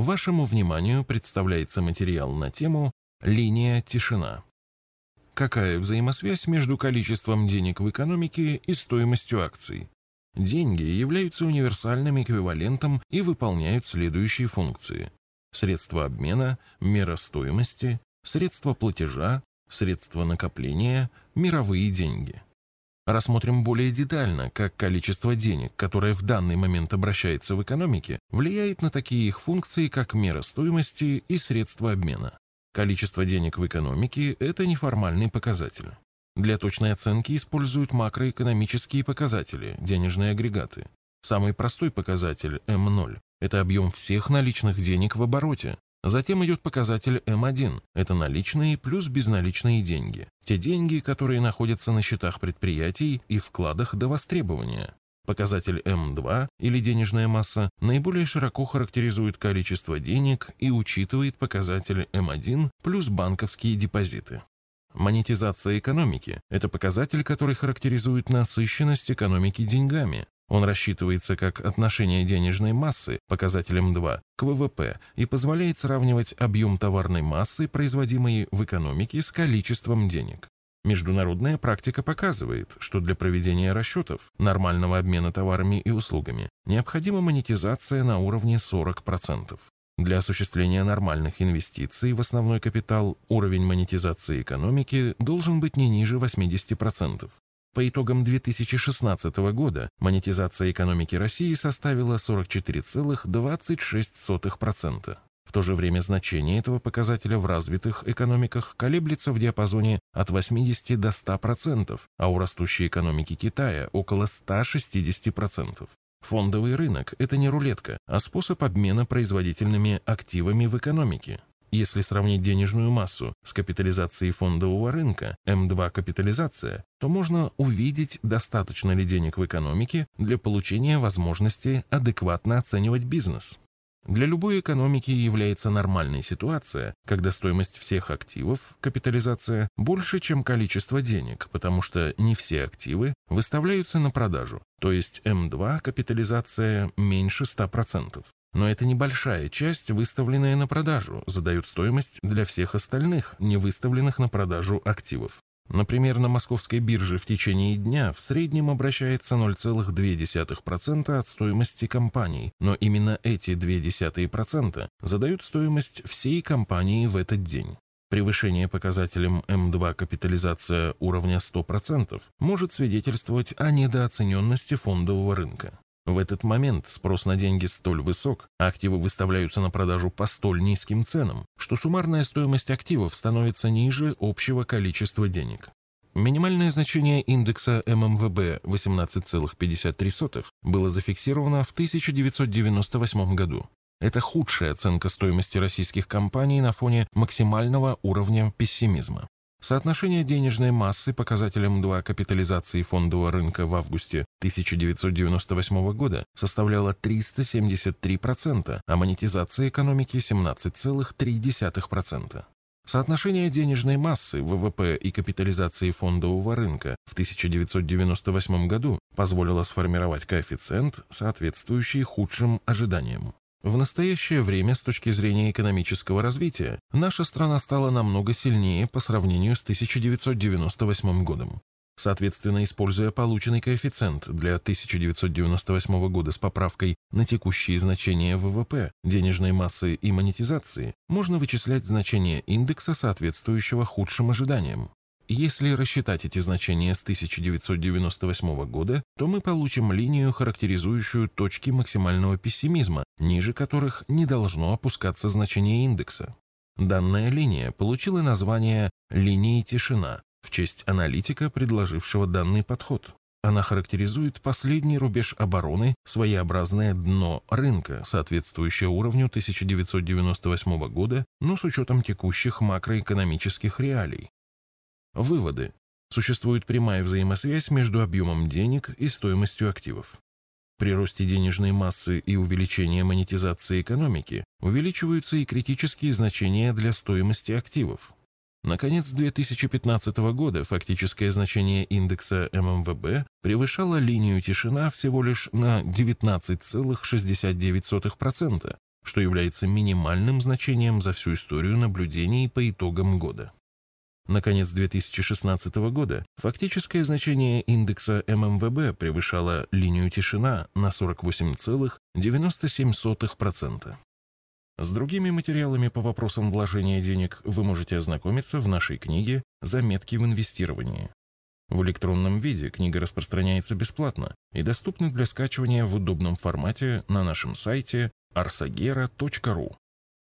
Вашему вниманию представляется материал на тему «Линия тишина». Какая взаимосвязь между количеством денег в экономике и стоимостью акций? Деньги являются универсальным эквивалентом и выполняют следующие функции. Средства обмена, мера стоимости, средства платежа, средства накопления, мировые деньги. Рассмотрим более детально, как количество денег, которое в данный момент обращается в экономике, влияет на такие их функции, как мера стоимости и средства обмена. Количество денег в экономике – это неформальный показатель. Для точной оценки используют макроэкономические показатели, денежные агрегаты. Самый простой показатель М0 – это объем всех наличных денег в обороте. Затем идет показатель М1 – это наличные плюс безналичные деньги. Те деньги, которые находятся на счетах предприятий и вкладах до востребования. Показатель М2 или денежная масса наиболее широко характеризует количество денег и учитывает показатель М1 плюс банковские депозиты. Монетизация экономики – это показатель, который характеризует насыщенность экономики деньгами. Он рассчитывается как отношение денежной массы, показателем 2, к ВВП и позволяет сравнивать объем товарной массы, производимой в экономике, с количеством денег. Международная практика показывает, что для проведения расчетов нормального обмена товарами и услугами необходима монетизация на уровне 40%. Для осуществления нормальных инвестиций в основной капитал уровень монетизации экономики должен быть не ниже 80%. По итогам 2016 года монетизация экономики России составила 44,26%. В то же время значение этого показателя в развитых экономиках колеблется в диапазоне от 80 до 100%, а у растущей экономики Китая около 160%. Фондовый рынок – это не рулетка, а способ обмена производительными активами в экономике. Если сравнить денежную массу с капитализацией фондового рынка, М2 капитализация, то можно увидеть, достаточно ли денег в экономике для получения возможности адекватно оценивать бизнес. Для любой экономики является нормальной ситуация, когда стоимость всех активов, капитализация, больше, чем количество денег, потому что не все активы выставляются на продажу, то есть М2 капитализация меньше 100%. Но это небольшая часть, выставленная на продажу, задает стоимость для всех остальных, не выставленных на продажу активов. Например, на московской бирже в течение дня в среднем обращается 0,2% от стоимости компаний, но именно эти 0,2% задают стоимость всей компании в этот день. Превышение показателем М2 капитализация уровня 100% может свидетельствовать о недооцененности фондового рынка. В этот момент спрос на деньги столь высок, а активы выставляются на продажу по столь низким ценам, что суммарная стоимость активов становится ниже общего количества денег. Минимальное значение индекса ММВБ 18,53 было зафиксировано в 1998 году. Это худшая оценка стоимости российских компаний на фоне максимального уровня пессимизма. Соотношение денежной массы показателем 2 капитализации фондового рынка в августе 1998 года составляло 373%, а монетизация экономики 17,3%. Соотношение денежной массы, ВВП и капитализации фондового рынка в 1998 году позволило сформировать коэффициент, соответствующий худшим ожиданиям. В настоящее время, с точки зрения экономического развития, наша страна стала намного сильнее по сравнению с 1998 годом. Соответственно, используя полученный коэффициент для 1998 года с поправкой на текущие значения ВВП, денежной массы и монетизации, можно вычислять значение индекса, соответствующего худшим ожиданиям. Если рассчитать эти значения с 1998 года, то мы получим линию, характеризующую точки максимального пессимизма, ниже которых не должно опускаться значение индекса. Данная линия получила название «линии тишина» в честь аналитика, предложившего данный подход. Она характеризует последний рубеж обороны, своеобразное дно рынка, соответствующее уровню 1998 года, но с учетом текущих макроэкономических реалий. Выводы. Существует прямая взаимосвязь между объемом денег и стоимостью активов. При росте денежной массы и увеличении монетизации экономики увеличиваются и критические значения для стоимости активов. Наконец, 2015 года фактическое значение индекса ММВБ превышало линию тишина всего лишь на 19,69%, что является минимальным значением за всю историю наблюдений по итогам года. На конец 2016 года фактическое значение индекса ММВБ превышало линию тишина на 48,97%. С другими материалами по вопросам вложения денег вы можете ознакомиться в нашей книге «Заметки в инвестировании». В электронном виде книга распространяется бесплатно и доступна для скачивания в удобном формате на нашем сайте arsagera.ru.